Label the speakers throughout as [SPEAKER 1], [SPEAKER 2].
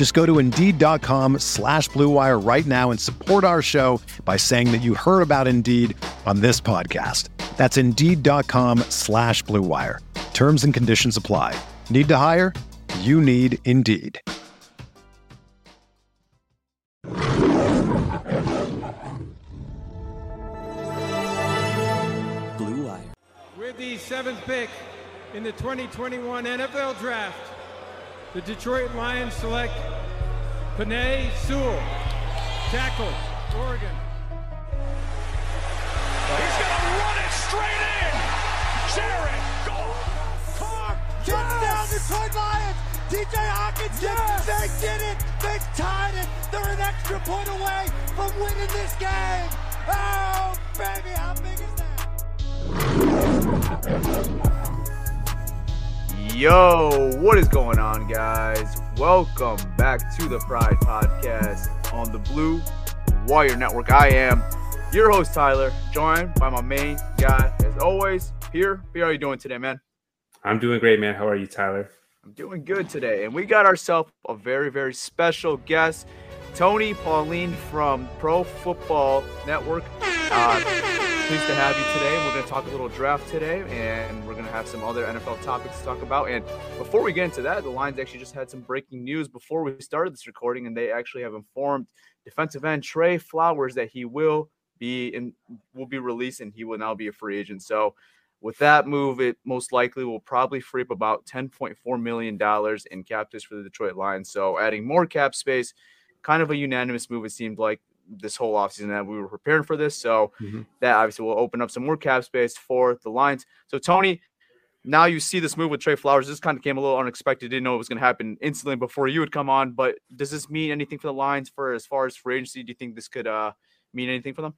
[SPEAKER 1] Just go to Indeed.com slash BlueWire right now and support our show by saying that you heard about Indeed on this podcast. That's Indeed.com slash BlueWire. Terms and conditions apply. Need to hire? You need Indeed.
[SPEAKER 2] Blue Wire.
[SPEAKER 3] With the seventh pick in the 2021 NFL Draft, the Detroit Lions select Penei Sewell, tackle, Oregon.
[SPEAKER 4] He's gonna run it straight in. Jared Goff.
[SPEAKER 5] Carr, touchdown Detroit Lions. DJ Hawkins,
[SPEAKER 4] Yes.
[SPEAKER 5] they did it. They tied it. They're an extra point away from winning this game. Oh, baby, how big is that?
[SPEAKER 6] Yo, what is going on, guys? Welcome back to the Pride Podcast on the Blue Wire Network. I am your host, Tyler, joined by my main guy, as always, Pierre. Pierre, how are you doing today, man?
[SPEAKER 7] I'm doing great, man. How are you, Tyler?
[SPEAKER 6] I'm doing good today. And we got ourselves a very, very special guest, Tony Pauline from Pro Football Network. Uh, pleased to have you today. We're going to talk a little draft today, and we're going to have some other NFL topics to talk about. And before we get into that, the Lions actually just had some breaking news before we started this recording, and they actually have informed defensive end Trey Flowers that he will be in will be released and he will now be a free agent. So with that move, it most likely will probably free up about $10.4 million in cap space for the Detroit Lions. So adding more cap space, kind of a unanimous move, it seemed like this whole offseason that we were preparing for this. So
[SPEAKER 7] Mhm.
[SPEAKER 6] that obviously will open up some more cap space for the Lions. So Tony, now you see this move with Trey Flowers. This kind of came a little unexpected. Didn't know it was going to happen instantly before you would come on. But does this mean anything for the Lions for as far as free agency? Do you think this could uh, mean anything for them?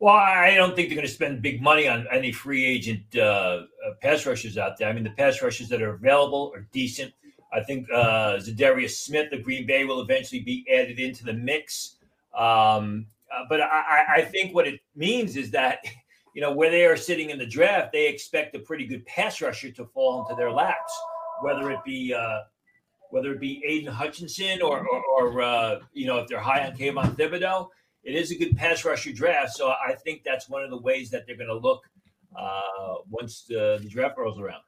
[SPEAKER 2] Well, I don't think they're going to spend big money on any free agent uh, uh, pass rushers out there. I mean, the pass rushers that are available are decent. I think uh, Za'Darius Smith of Green Bay will eventually be added into the mix. Um, uh, but I, I- think what it means is that, you know, where they are sitting in the draft, they expect a pretty good pass rusher to fall into their laps, whether it be uh, whether it be Aidan Hutchinson or, or, or uh, you know, if they're high on Kayvon Thibodeaux it is a good pass rusher draft. So I think that's one of the ways that they're going to look uh, once the, the draft rolls around.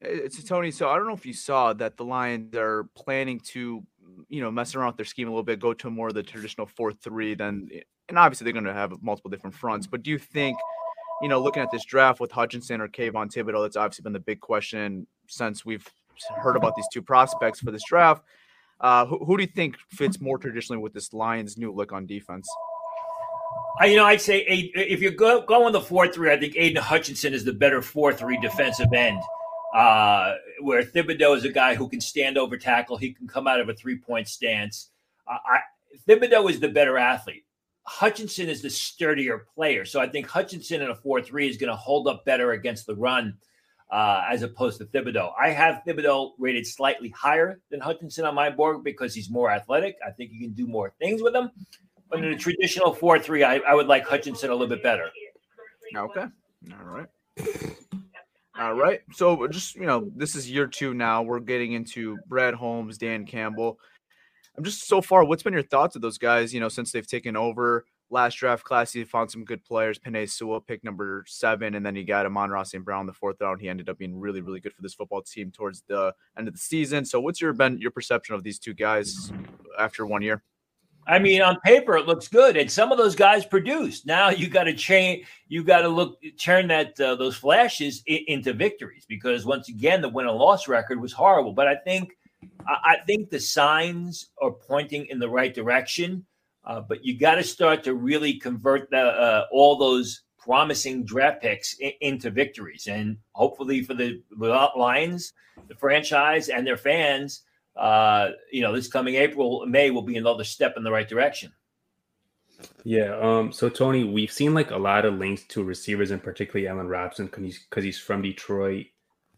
[SPEAKER 6] It's a Tony. So I don't know if you saw that the Lions are planning to, you know, messing around with their scheme a little bit, go to more of the traditional four-three. Then, and obviously they're going to have multiple different fronts. But do you think, you know, looking at this draft with Hutchinson or Kayvon Thibodeaux, that's obviously been the big question since we've heard about these two prospects for this draft. Uh, who, who do you think fits more traditionally with this Lions' new look on defense?
[SPEAKER 2] I, you know, I'd say if you're go, going the four three, I think Aidan Hutchinson is the better four three defensive end. Uh, where Thibodeaux is a guy who can stand over tackle, he can come out of a three point stance. Uh, I, Thibodeaux is the better athlete. Hutchinson is the sturdier player, so I think Hutchinson in a four three is going to hold up better against the run. Uh, as opposed to Thibodeaux, I have Thibodeaux rated slightly higher than Hutchinson on my board because he's more athletic. I think you can do more things with him. But in a traditional 4 3, I, I would like Hutchinson a little bit better.
[SPEAKER 6] Okay. All right. All right. So just you know, this is year two now. We're getting into Brad Holmes, Dan Campbell. I'm just so far. What's been your thoughts of those guys? You know, since they've taken over last draft class, he found some good players. Penei Sewell, pick number seven, and then you got Amon-Ra St. Brown the fourth round. He ended up being really, really good for this football team towards the end of the season. So, what's your been your perception of these two guys after one year?
[SPEAKER 2] I mean, on paper it looks good, and some of those guys produced. Now you got to change. You got to look turn that uh, those flashes I- into victories because once again the win and loss record was horrible. But I think I, I think the signs are pointing in the right direction. Uh, but you got to start to really convert the, uh, all those promising draft picks into victories, and hopefully for the Lions, the franchise, and their fans uh, you know, this coming April, May will be another step in the right direction.
[SPEAKER 7] Yeah. Um. So Tony, we've seen like a lot of links to receivers, and particularly Allen Robinson, because he's because he's from Detroit.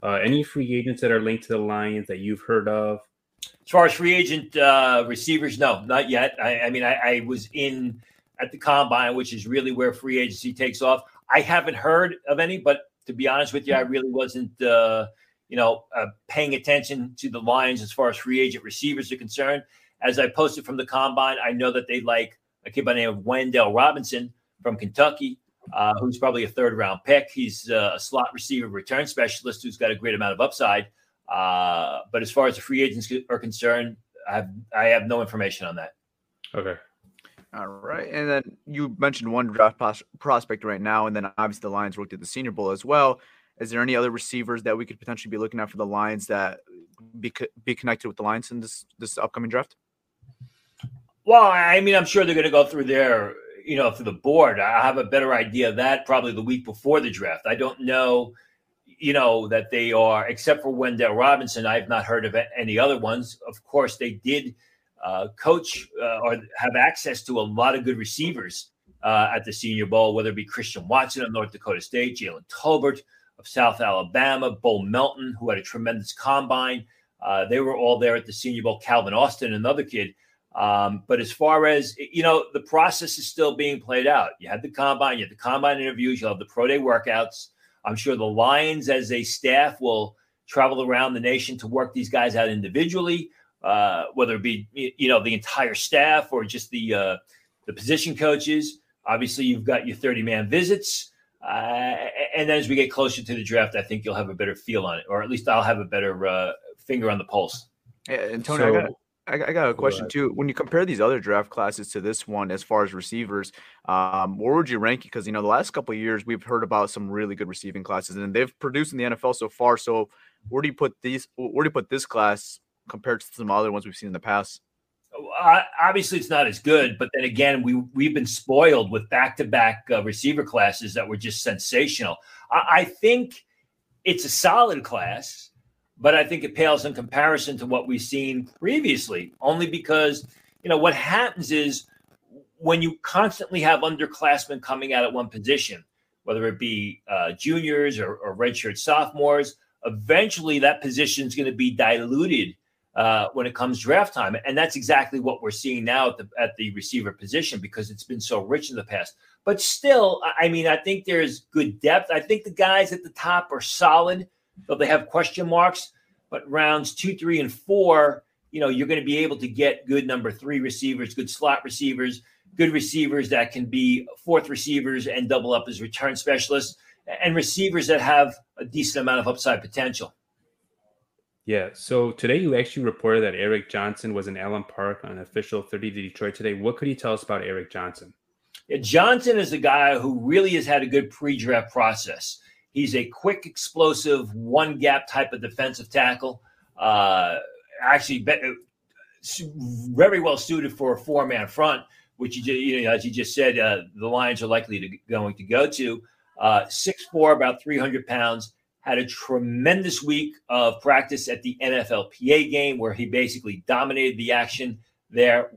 [SPEAKER 7] Uh, any free agents that are linked to the Lions that you've heard of?
[SPEAKER 2] As far as free agent uh, receivers, no, not yet. I, I mean, I, I was in at the combine, which is really where free agency takes off. I haven't heard of any, but to be honest with you, I really wasn't. Uh, you know, uh, paying attention to the Lions as far as free agent receivers are concerned. As I posted from the combine, I know that they like a kid by the name of Wan'Dale Robinson from Kentucky, uh, who's probably a third round pick. He's uh, a slot receiver, return specialist who's got a great amount of upside. Uh, but as far as the free agents are concerned, I have, I have no information on that.
[SPEAKER 7] Okay.
[SPEAKER 6] All right. And then you mentioned one draft pros- prospect right now, and then obviously the Lions worked at the Senior Bowl as well. Is there any other receivers that we could potentially be looking at for the Lions that be be connected with the Lions in this this upcoming draft?
[SPEAKER 2] Well, I mean, I'm sure they're going to go through their, you know, through the board. I have a better idea of that probably the week before the draft. I don't know, you know, that they are, except for Wan'Dale Robinson. I have not heard of any other ones. Of course, they did uh, coach uh, or have access to a lot of good receivers uh, at the Senior Bowl, whether it be Christian Watson of North Dakota State, Jalen Tolbert of South Alabama, Bo Melton, who had a tremendous combine. Uh, they were all there at the Senior Bowl. Calvin Austin, another kid. Um, but as far as you know, the process is still being played out. You had the combine, you had the combine interviews, you'll have the pro day workouts. I'm sure the Lions, as a staff, will travel around the nation to work these guys out individually, uh, whether it be you know the entire staff or just the uh, the position coaches. Obviously, you've got your 30 man visits. Uh, and then as we get closer to the draft, I think you'll have a better feel on it, or at least I'll have a better uh, finger on the pulse.
[SPEAKER 6] Yeah, and Tony, so, I got I, got a question too. When you compare these other draft classes to this one, as far as receivers, um, where would you rank it? Because you know the last couple of years we've heard about some really good receiving classes, and they've produced in the NFL so far. So where do you put these? Where do you put this class compared to some other ones we've seen in the past?
[SPEAKER 2] Obviously it's not as good, but then again, we we've been spoiled with back to back receiver classes that were just sensational. I, I, think it's a solid class, but I think it pales in comparison to what we've seen previously. Only because you know what happens is when you constantly have underclassmen coming out at one position, whether it be uh, juniors or, or redshirt sophomores, eventually that position is going to be diluted uh, when it comes draft time. And that's exactly what we're seeing now at the at the receiver position because it's been so rich in the past. But still, I mean, I think there's good depth. I think the guys at the top are solid, though they have question marks. But rounds two, three, and four, you know, you're going to be able to get good number three receivers, good slot receivers, good receivers that can be fourth receivers and double up as return specialists, and receivers that have a decent amount of upside potential.
[SPEAKER 7] Yeah. So today you actually reported that Eric Johnson was in Allen Park on official 30 to Detroit today. What could you tell us about Eric Johnson?
[SPEAKER 2] Yeah, Johnson is a guy who really has had a good pre-draft process. He's a quick, explosive, one gap type of defensive tackle. Uh, actually, uh, very well suited for a four man front, which you, you know, as you just said, uh, the Lions are likely to going to go to. Uh, six four, about 300 pounds had a tremendous week of practice at the NFLPA game where he basically dominated the action there.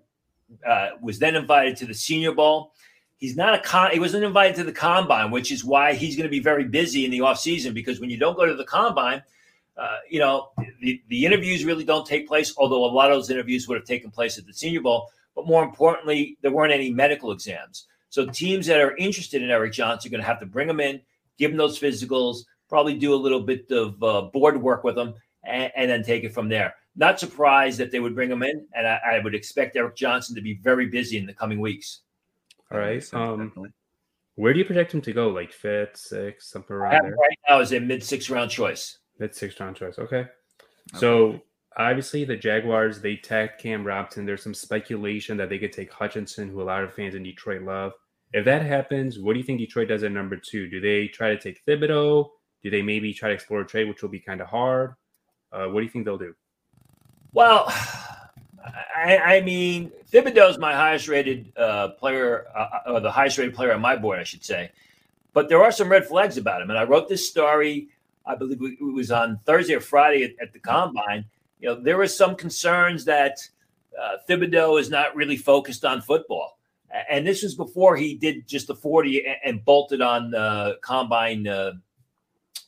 [SPEAKER 2] Uh, was then invited to the Senior Bowl. He's not a con. He wasn't invited to the combine, which is why he's going to be very busy in the offseason because when you don't go to the combine, uh, you know the, the interviews really don't take place. Although a lot of those interviews would have taken place at the Senior Bowl, but more importantly, there weren't any medical exams. So teams that are interested in Eric Johnson are going to have to bring him in, give him those physicals, probably do a little bit of uh, board work with him, and, and, then take it from there. Not surprised that they would bring him in, and I, I, would expect Eric Johnson to be very busy in the coming weeks.
[SPEAKER 7] All right. Um, where do you project him to go? Like fifth, sixth, something around there?
[SPEAKER 2] Right now is a mid six round choice.
[SPEAKER 7] Mid six round choice. Okay. okay. So obviously the Jaguars they tagged Cam Robinson. There's some speculation that they could take Hutchinson, who a lot of fans in Detroit love. If that happens, what do you think Detroit does at number two? Do they try to take Thibodeaux? Do they maybe try to explore a trade, which will be kind of hard? Uh, what do you think they'll do?
[SPEAKER 2] Well, I, I mean, Thibodeaux is my highest rated uh, player, uh, uh, or the highest rated player on my board, I should say. But there are some red flags about him. And I wrote this story, I believe it was on Thursday or Friday at, at the combine. You know, there were some concerns that uh, Thibodeaux is not really focused on football. And this was before he did just the 40 and, and bolted on uh, combine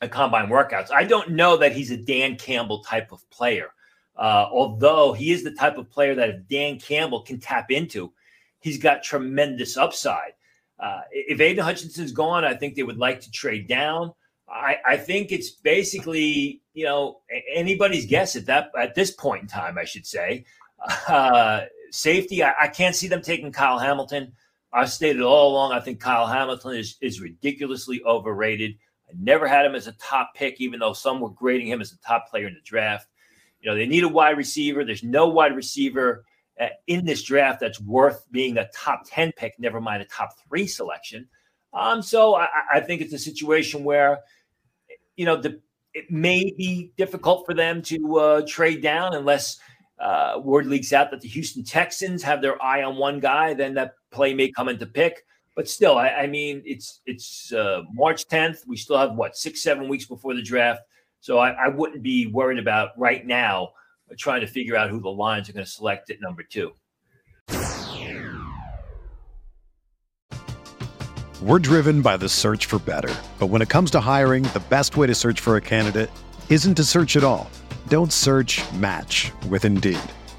[SPEAKER 2] uh, combine workouts. I don't know that he's a Dan Campbell type of player. Uh, although he is the type of player that if Dan Campbell can tap into, he's got tremendous upside. Uh, if Aidan Hutchinson's gone, I think they would like to trade down. I, I, think it's basically you know anybody's guess at that at this point in time. I should say uh, safety. I, I, can't see them taking Kyle Hamilton. I've stated all along. I think Kyle Hamilton is is ridiculously overrated. I never had him as a top pick, even though some were grading him as a top player in the draft. You know, they need a wide receiver. There's no wide receiver uh, in this draft that's worth being a top 10 pick, never mind a top three selection. Um, so I, I think it's a situation where, you know, the, it may be difficult for them to uh, trade down unless uh, word leaks out that the Houston Texans have their eye on one guy, then that play may come into pick. But still, I, I mean, it's it's uh, March 10th. We still have what six, seven weeks before the draft. So I, I wouldn't be worried about right now uh, trying to figure out who the Lions are going to select at number two.
[SPEAKER 1] We're driven by the search for better. But when it comes to hiring, the best way to search for a candidate isn't to search at all. Don't search match with Indeed.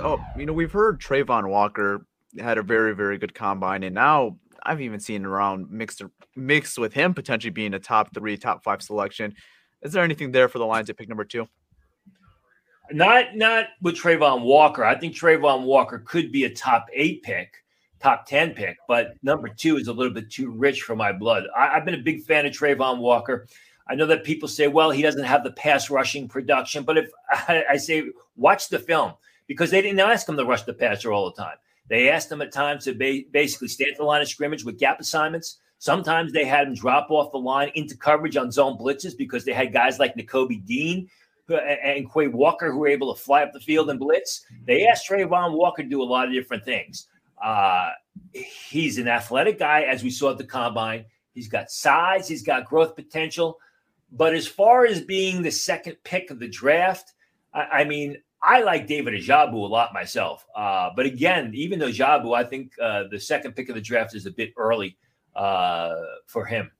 [SPEAKER 6] oh, you know, we've heard Travon Walker had a very, very good combine, and now I've even seen around mixed mixed with him potentially being a top three, top five selection. Is there anything there for the Lions at pick number two?
[SPEAKER 2] Not not with Travon Walker. I think Travon Walker could be a top eight pick, top ten pick, but number two is a little bit too rich for my blood. I, have been a big fan of Travon Walker. I know that people say, well, he doesn't have the pass rushing production, but if I, I say watch the film because they didn't ask him to rush the passer all the time. They asked him at times to ba- basically stay at the line of scrimmage with gap assignments. Sometimes they had him drop off the line into coverage on zone blitzes because they had guys like Nakobe Dean and Quay Walker who were able to fly up the field and blitz. They asked Travon Walker to do a lot of different things. Uh, he's an athletic guy, as we saw at the combine. He's got size, he's got growth potential. But as far as being the second pick of the draft, I, I mean, I like David Ojabo a lot myself. Uh, but again, even though Ajabu, I think uh, the second pick of the draft is a bit early uh, for him.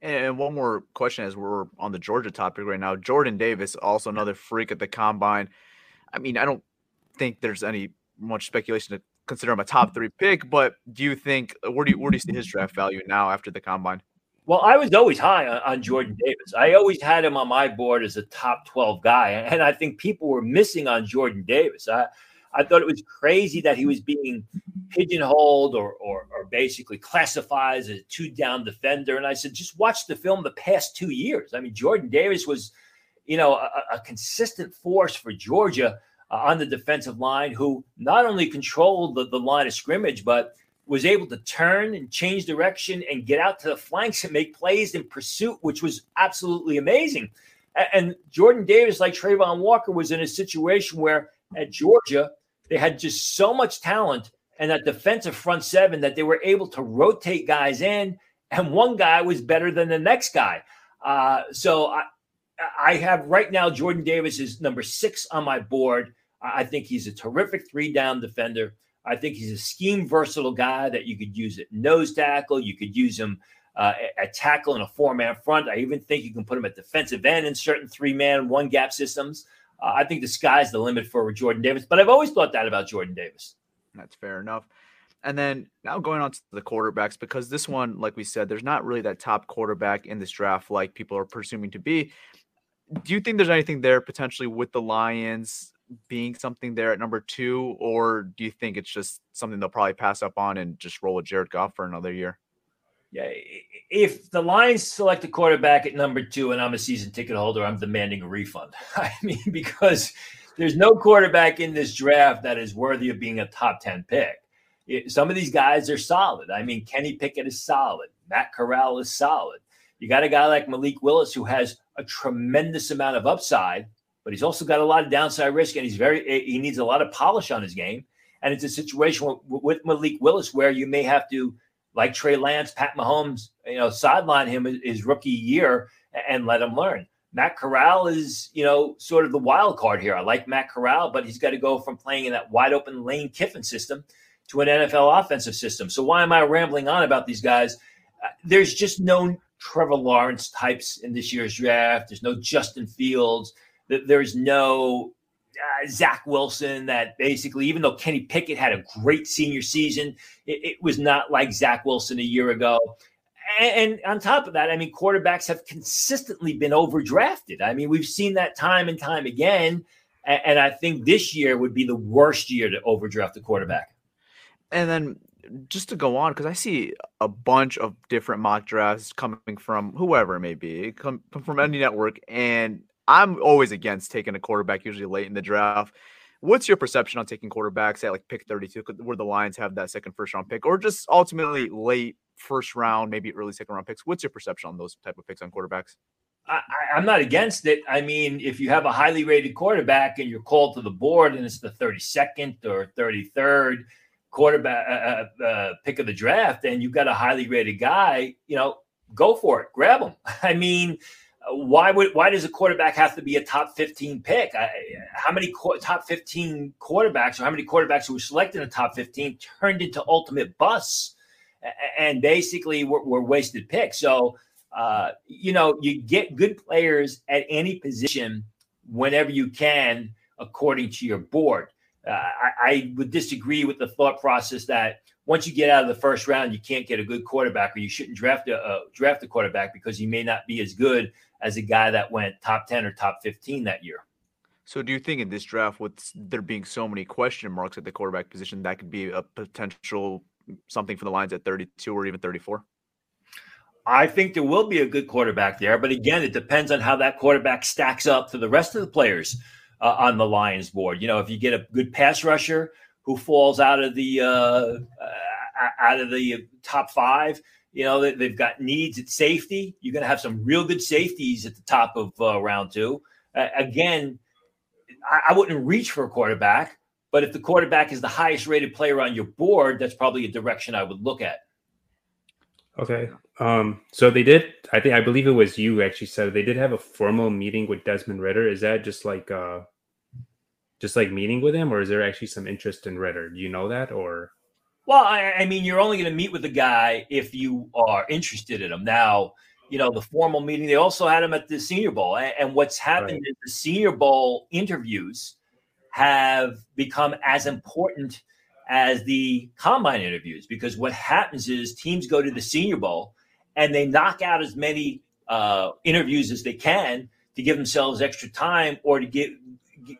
[SPEAKER 6] And one more question as we're on the Georgia topic right now. Jordan Davis, also another freak at the combine. I mean, I don't think there's any much speculation to consider him a top three pick, but do you think where do you where do you see his draft value now after the combine?
[SPEAKER 2] Well, I was always high on, on, Jordan Davis. I always had him on my board as a top 12 guy. And I think people were missing on Jordan Davis. I, I thought it was crazy that he was being pigeonholed or, or, or basically classified as a two down defender. And I said, just watch the film the past two years. I mean, Jordan Davis was, you know, a, a consistent force for Georgia uh, on the defensive line who not only controlled the, the line of scrimmage, but – was able to turn and change direction and get out to the flanks and make plays in pursuit, which was absolutely amazing. And Jordan Davis, like Travon Walker, was in a situation where at Georgia, they had just so much talent and that defensive front seven that they were able to rotate guys in, and one guy was better than the next guy. Uh, so I, I have right now Jordan Davis is number six on my board. I think he's a terrific three down defender. I think he's a scheme versatile guy that you could use at nose tackle. You could use him uh, at tackle in a four man front. I even think you can put him at defensive end in certain three man, one gap systems. Uh, I think the sky's the limit for Jordan Davis, but I've always thought that about Jordan Davis.
[SPEAKER 6] That's fair enough. And then now going on to the quarterbacks, because this one, like we said, there's not really that top quarterback in this draft like people are presuming to be. Do you think there's anything there potentially with the Lions being something there at number two, or do you think it's just something they'll probably pass up on and just roll with Jared Goff for another year?
[SPEAKER 2] Yeah, if the Lions select a quarterback at number two and I'm a season ticket holder, I'm demanding a refund. I mean, because there's no quarterback in this draft that is worthy of being a top 10 pick. Some of these guys are solid. I mean, Kenny Pickett is solid. Matt Corral is solid. You got a guy like Malik Willis who has a tremendous amount of upside, but he's also got a lot of downside risk, and he's very eh, he needs a lot of polish on his game. And it's a situation with Malik Willis where you may have to, like Trey Lance, Pat Mahomes, you know, sideline him his rookie year and let him learn. Matt Corral is, you know, sort of the wild card here. I like Matt Corral, but he's got to go from playing in that wide open Lane Kiffin system to an NFL offensive system. So why am I rambling on about these guys? Uh, there's just no Trevor Lawrence types in this year's draft. There's no Justin Fields. There's no uh, Zach Wilson that basically, even though Kenny Pickett had a great senior season, it, it was not like Zach Wilson a year ago. And, and, on top of that, I mean, quarterbacks have consistently been overdrafted. I mean, we've seen that time and time again. And, and I think this year would be the worst year to overdraft a quarterback.
[SPEAKER 6] And then just to go on, because I see a bunch of different mock drafts coming from whoever it may be, come, come from any network, and I'm always against taking a quarterback usually late in the draft. What's your perception on taking quarterbacks at like pick 32, where the Lions have that second first round pick, or just ultimately late first round, maybe early second round picks? What's your perception on those type of picks on quarterbacks?
[SPEAKER 2] I, am not against it. I mean, if you have a highly rated quarterback and you're called to the board and it's the 32nd or 33rd quarterback uh, uh, uh, pick of the draft, and you've got a highly rated guy, you know, go for it, grab him. I mean, why would why does a quarterback have to be a top 15 pick? I, how many top 15 quarterbacks or how many quarterbacks who were selected in the top 15 turned into ultimate busts and basically were, were wasted picks? So, uh, you know, you get good players at any position whenever you can, according to your board. Uh, I, I would disagree with the thought process that once you get out of the first round, you can't get a good quarterback, or you shouldn't draft a uh, draft a quarterback because he may not be as good as a guy that went top 10 or top 15 that year.
[SPEAKER 6] So, do you think in this draft, with there being so many question marks at the quarterback position, that could be a potential something for the Lions at 32 or even 34?
[SPEAKER 2] I think there will be a good quarterback there, but again, it depends on how that quarterback stacks up to the rest of the players uh, on the Lions board. You know, if you get a good pass rusher who falls out of the uh, uh, out of the top five, you know, they, have got needs at safety. You're going to have some real good safeties at the top of uh, round two. Again, I, I wouldn't reach for a quarterback, but if the quarterback is the highest rated player on your board, that's probably a direction I would look at.
[SPEAKER 7] Okay. Um, so they did, I think, I believe it was you actually said they did have a formal meeting with Desmond Ridder. Is that just like, uh, just like meeting with him, or is there actually some interest in Ritter? Do you know that, or?
[SPEAKER 2] Well, I, I mean, you're only going to meet with the guy if you are interested in him. Now, you know, the formal meeting, they also had him at the Senior Bowl. And what's happened right. is the Senior Bowl interviews have become as important as the combine interviews because what happens is teams go to the Senior Bowl and they knock out as many uh, interviews as they can to give themselves extra time or to get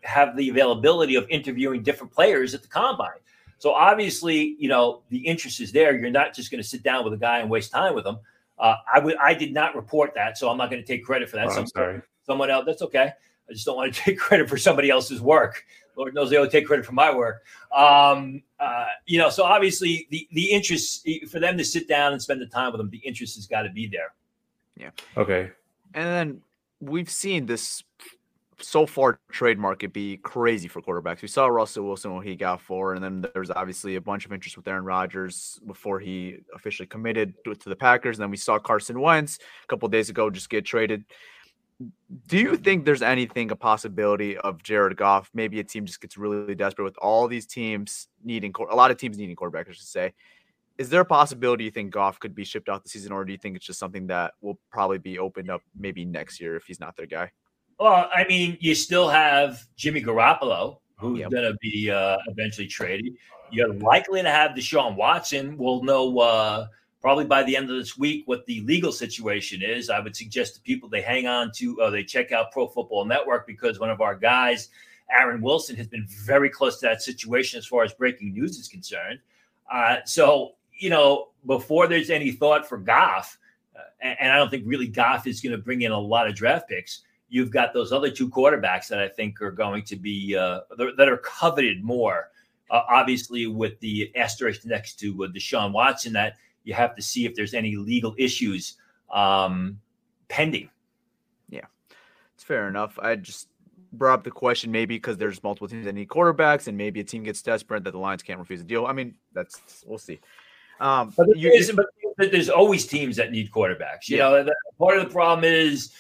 [SPEAKER 2] have the availability of interviewing different players at the combine. So obviously, you know, the interest is there. You're not just going to sit down with a guy and waste time with him. Uh, I would, I did not report that, so I'm not going to take credit for that.
[SPEAKER 7] Oh, I'm sorry.
[SPEAKER 2] Someone else, that's okay. I just don't want to take credit for somebody else's work. Lord knows they don't take credit for my work. Um, uh, you know, so obviously the the interest for them to sit down and spend the time with them, the interest has got to be there.
[SPEAKER 6] Yeah.
[SPEAKER 7] Okay.
[SPEAKER 6] And then we've seen this so far trade market be crazy for quarterbacks. We saw Russell Wilson what he got for, and then there's obviously a bunch of interest with Aaron Rodgers before he officially committed to, to the Packers. And then we saw Carson Wentz a couple days ago just get traded. Do you think there's anything a possibility of Jared Goff? Maybe a team just gets really desperate with all these teams needing a lot of teams needing quarterbacks. I should say. Is there a possibility you think Goff could be shipped out the season, or do you think it's just something that will probably be opened up maybe next year if he's not their guy?
[SPEAKER 2] Well, I mean, you still have Jimmy Garoppolo, who's
[SPEAKER 6] Yep.
[SPEAKER 2] going to be uh, eventually traded. You're likely to have Deshaun Watson. We'll know uh, probably by the end of this week what the legal situation is. I would suggest to people they hang on to, uh, they check out Pro Football Network because one of our guys, Aaron Wilson, has been very close to that situation as far as breaking news is concerned. Uh, so, you know, before there's any thought for Goff, uh, and, I don't think really Goff is going to bring in a lot of draft picks you've got those other two quarterbacks that I think are going to be uh, that are coveted more. Uh, obviously, with the asterisk next to uh, Deshaun Watson, that you have to see if there's any legal issues um, pending.
[SPEAKER 6] Yeah, it's fair enough. I just brought up the question maybe because there's multiple teams that need quarterbacks, and maybe a team gets desperate that the Lions can't refuse a deal. I mean, that's we'll see. Um,
[SPEAKER 2] But,
[SPEAKER 6] you-
[SPEAKER 2] there's, but there's always teams that need quarterbacks. You
[SPEAKER 6] Yeah.
[SPEAKER 2] know, that- part of the problem is,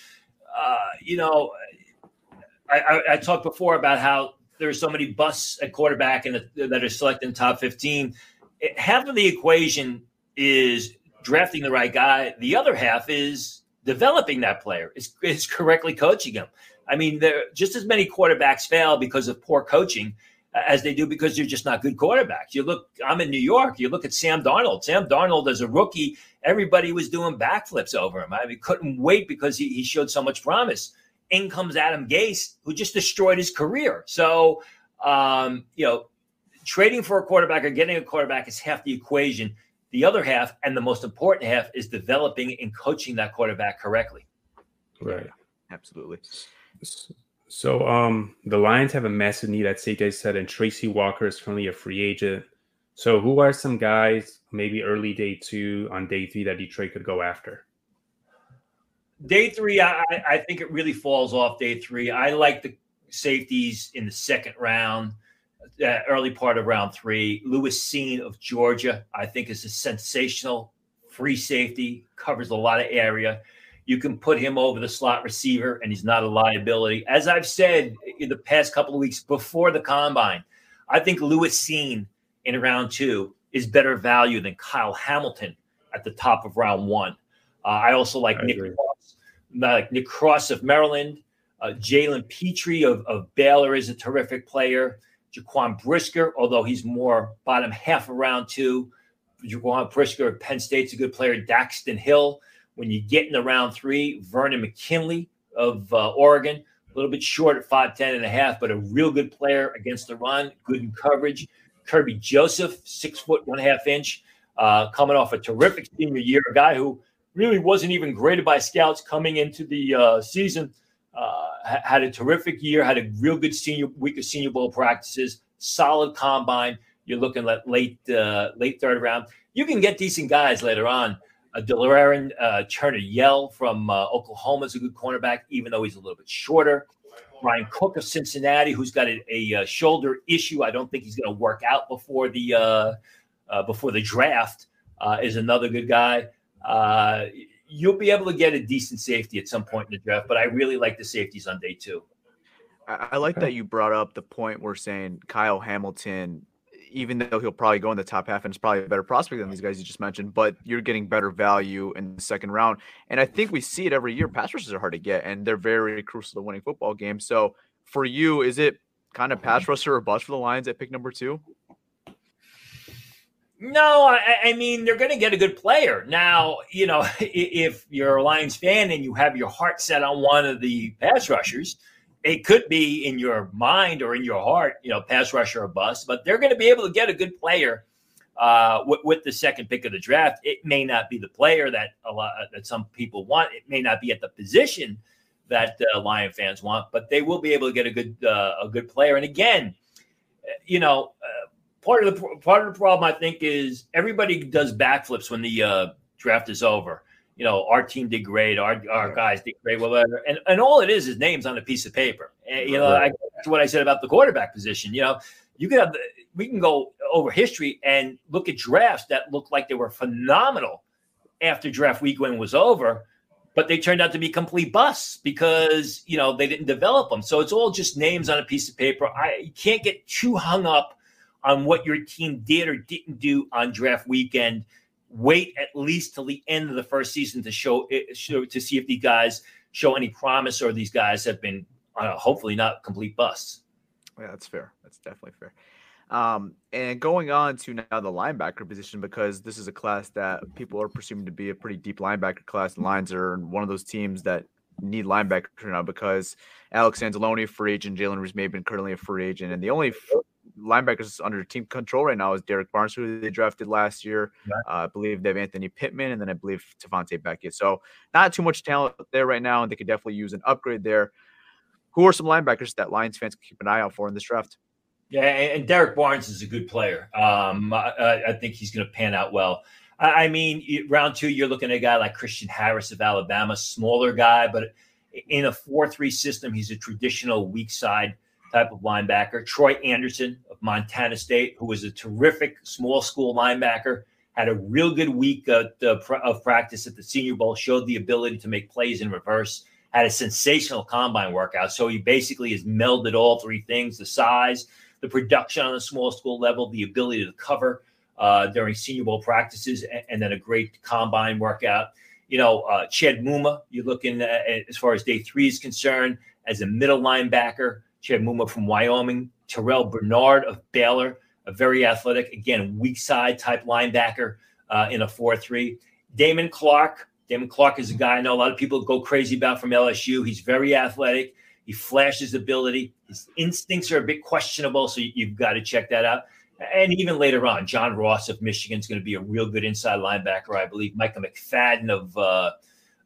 [SPEAKER 2] uh, you know, I, I, I talked before about how there's so many busts at quarterback and that are selected in top 15. It- half of the equation is drafting the right guy. The other half is developing that player. Is is correctly coaching him. I mean, there just as many quarterbacks fail because of poor coaching as they do because they're just not good quarterbacks. You look, I'm in New York. You look at Sam Darnold. Sam Darnold, as a rookie, everybody was doing backflips over him. I mean, couldn't wait because he, he showed so much promise. In comes Adam Gase, who just destroyed his career. So, um, you know, trading for a quarterback or getting a quarterback is half the equation. The other half, and the most important half, is developing and coaching that quarterback correctly.
[SPEAKER 7] Right.
[SPEAKER 6] absolutely.
[SPEAKER 7] So um the Lions have a massive need at safety, I said, and Tracy Walker is currently a free agent. So who are some guys, maybe early day two on day three that Detroit could go after?
[SPEAKER 2] Day three, I, I- I think it really falls off day three. I like the safeties in the second round, uh, early part of round three. Lewis Cine of Georgia, I think, is a sensational free safety, covers a lot of area. You can put him over the slot receiver, and he's not a liability. As I've said in the past couple of weeks before the combine, I think Lewis Cine in round two is better value than Kyle Hamilton at the top of round one. Uh, I also like
[SPEAKER 7] I
[SPEAKER 2] Nick. Cross, like Nick Cross of Maryland. Uh, Jalen Pitre of, of Baylor is a terrific player. Jaquan Brisker, although he's more bottom half of round two. Jaquan Brisker Penn State's a good player. Daxton Hill. When you get into round three, Verone McKinley of uh, Oregon, a little bit short at 5'10 and a half, but a real good player against the run, good in coverage. Kerby Joseph, six foot, one half inch, uh, coming off a terrific senior year, a guy who really wasn't even graded by scouts coming into the uh, season. Uh, had a terrific year, had a real good senior week of senior bowl practices, solid combine. You're looking at late uh, late third round. You can get decent guys later on. Uh, uh, Turner Yell from uh, Oklahoma is a good cornerback, even though he's a little bit shorter. Bryan Cook of Cincinnati, who's got a, a, uh shoulder issue. I don't think he's going to work out before the uh, uh, before the draft. Uh, is another good guy. You'll be able to get a decent safety at some point in the draft, but I really like the safeties on day two.
[SPEAKER 6] I, I like that you brought up the point where saying Kyle Hamilton, even though he'll probably go in the top half and is probably a better prospect than these guys you just mentioned, but you're getting better value in the second round. And I think we see it every year. Pass rushes are hard to get, and they're very crucial to winning football games. So for you, is it kind of pass mm-hmm. rusher or bust for the Lions at pick number two?
[SPEAKER 2] No, I, I mean they're going to get a good player. Now, you know, if you're a Lions fan and you have your heart set on one of the pass rushers, it could be in your mind or in your heart, you know, pass rusher or bust. But they're going to be able to get a good player uh, with, with, the second pick of the draft. It may not be the player that a lot that some people want. It may not be at the position that uh, Lion fans want, but they will be able to get a good uh, a good player. And again, you know, uh, part of the part of the problem I think is everybody does backflips when the uh, draft is over. You know, our team did great, our our guys did great, whatever, and and all it is is names on a piece of paper. And, you know, I, that's what I said about the quarterback position. You know, you can have the, we can go over history and look at drafts that looked like they were phenomenal after draft weekend was over but they turned out to be complete busts because you know they didn't develop them. So it's all just names on a piece of paper. I you can't get too hung up on what your team did or didn't do on draft weekend. Wait at least till the end of the first season to show, show to see if these guys show any promise or these guys have been uh, hopefully not complete busts.
[SPEAKER 6] Yeah, that's fair. That's definitely fair. Um, and going on to now the linebacker position, because this is a class that people are presuming to be a pretty deep linebacker class. The Lions are one of those teams that need linebacker now because Alex Anzalone, free agent, Jalen Reeves-Maybin currently a free agent, and the only linebackers under team control right now is Derrick Barnes, who they drafted last year. Uh, I believe they have Anthony Pittman, and then I believe Tavante Beckett. So not too much talent there right now, and they could definitely use an upgrade there. Who are some linebackers that Lions fans can keep an eye out for in this draft?
[SPEAKER 2] Yeah, and Derrick Barnes is a good player. Um, I, I, think he's going to pan out well. I, I, mean, round two, you're looking at a guy like Christian Harris of Alabama, smaller guy, but in a four-three system, he's a traditional weak side type of linebacker. Troy Anderson of Montana State, who was a terrific small school linebacker, had a real good week of, of practice at the Senior Bowl, showed the ability to make plays in reverse had a sensational combine workout. So he basically has melded all three things the size, the production on the small school level, the ability to cover uh, during Senior Bowl practices, and, and, then a great combine workout. You know, uh, Chad Muma, you're looking at, as far as day three is concerned, as a middle linebacker. Chad Muma from Wyoming, Terrell Bernard of Baylor, a very athletic, again, weak side type linebacker uh, in a 4 3. Damone Clark. Damone Clark is a guy I know a lot of people go crazy about from LSU. He's very athletic. He flashes ability. His instincts are a bit questionable, so you've got to check that out. And even later on, Josh Ross of Michigan is going to be a real good inside linebacker, I believe. Micah McFadden of uh,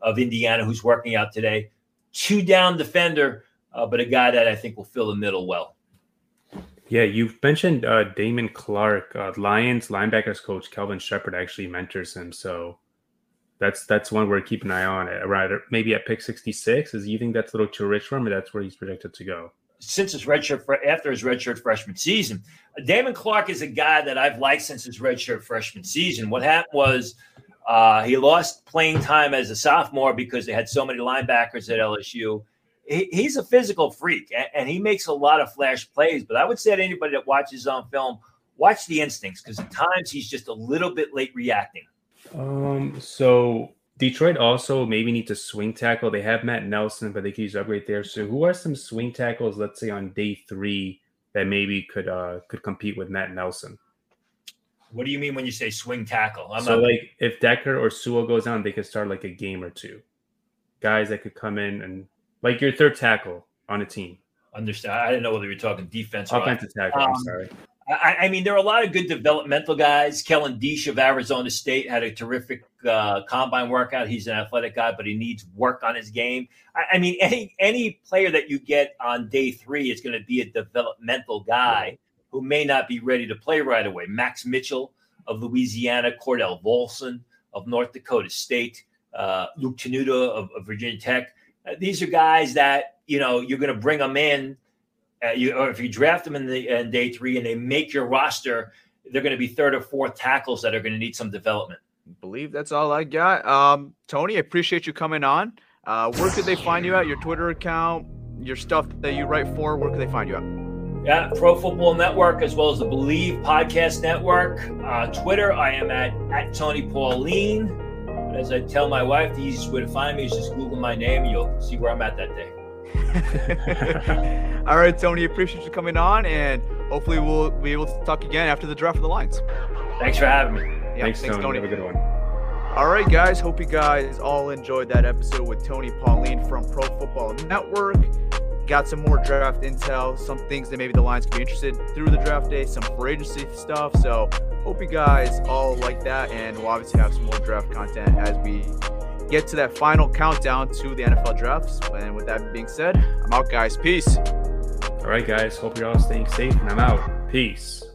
[SPEAKER 2] of Indiana, who's working out today, two down defender, uh, but a guy that I think will fill the middle well.
[SPEAKER 7] Yeah, you've mentioned uh, Damone Clark, uh, Lions linebackers coach Kelvin Sheppard actually mentors him. So that's that's one where keep an eye on. Right, maybe at pick sixty six. Is you think that's a little too rich for him, or that's where he's projected to go?
[SPEAKER 2] Since his redshirt after his redshirt freshman season, Damone Clark is a guy that I've liked since his redshirt freshman season. What happened was uh, he lost playing time as a sophomore because they had so many linebackers at LSU. He, he's a physical freak and, and, he makes a lot of flash plays. But I would say to anybody that watches on film, watch the instincts because at times he's just a little bit late reacting.
[SPEAKER 7] Um, so Detroit also maybe need to swing tackle. They have Matt Nelson, but they could use upgrade there. So who are some swing tackles, let's say on day three, that maybe could uh could compete with Matt Nelson?
[SPEAKER 2] What do you mean when you say swing tackle?
[SPEAKER 7] I'm so not... like if Decker or Sewell goes down, they could start like a game or two. Guys that could come in and like your third tackle on a team.
[SPEAKER 2] Understand? I didn't know whether you're talking defense
[SPEAKER 7] or offensive tackle. Um, I'm sorry.
[SPEAKER 2] I, I, mean, there are a lot of good developmental guys. Kellen Diesch of Arizona State had a terrific uh, combine workout. He's an athletic guy, but he needs work on his game. I, I mean, any any player that you get on day three is going to be a developmental guy who may not be ready to play right away. Max Mitchell of Louisiana, Cordell Volson of North Dakota State, uh, Luke Tenuta of, of Virginia Tech. Uh, these are guys that you know you're going to bring them in uh, you, or if you draft them in the in day three and they make your roster, they're going to be third or fourth tackles that are going to need some development.
[SPEAKER 6] I believe that's all I got. Um, Tony, I appreciate you coming on. Uh, where could they find you at? Your Twitter account, your stuff that you write for. Where could they find you at?
[SPEAKER 2] Yeah, Pro Football Network as well as the Believe Podcast Network. Uh, Twitter, I am at at Tony Pauline. As I tell my wife, the easiest way to find me is just Google my name. And you'll see where I'm at that day.
[SPEAKER 6] All right, Tony, appreciate you coming on, and hopefully we'll be able to talk again after the draft of the Lions.
[SPEAKER 2] Thanks for having me.
[SPEAKER 6] Yeah,
[SPEAKER 7] thanks, Tony. Tony. Have a good one.
[SPEAKER 6] All right, guys. Hope you guys all enjoyed that episode with Tony Pauline from Pro Football Network. Got some more draft intel, some things that maybe the Lions could be interested through the draft day, some free agency stuff. So hope you guys all like that, and we'll obviously have some more draft content as we get to that final countdown to the NFL drafts. And with that being said, I'm out, guys. Peace.
[SPEAKER 7] All right, guys. Hope you're all staying safe, and I'm out. Peace.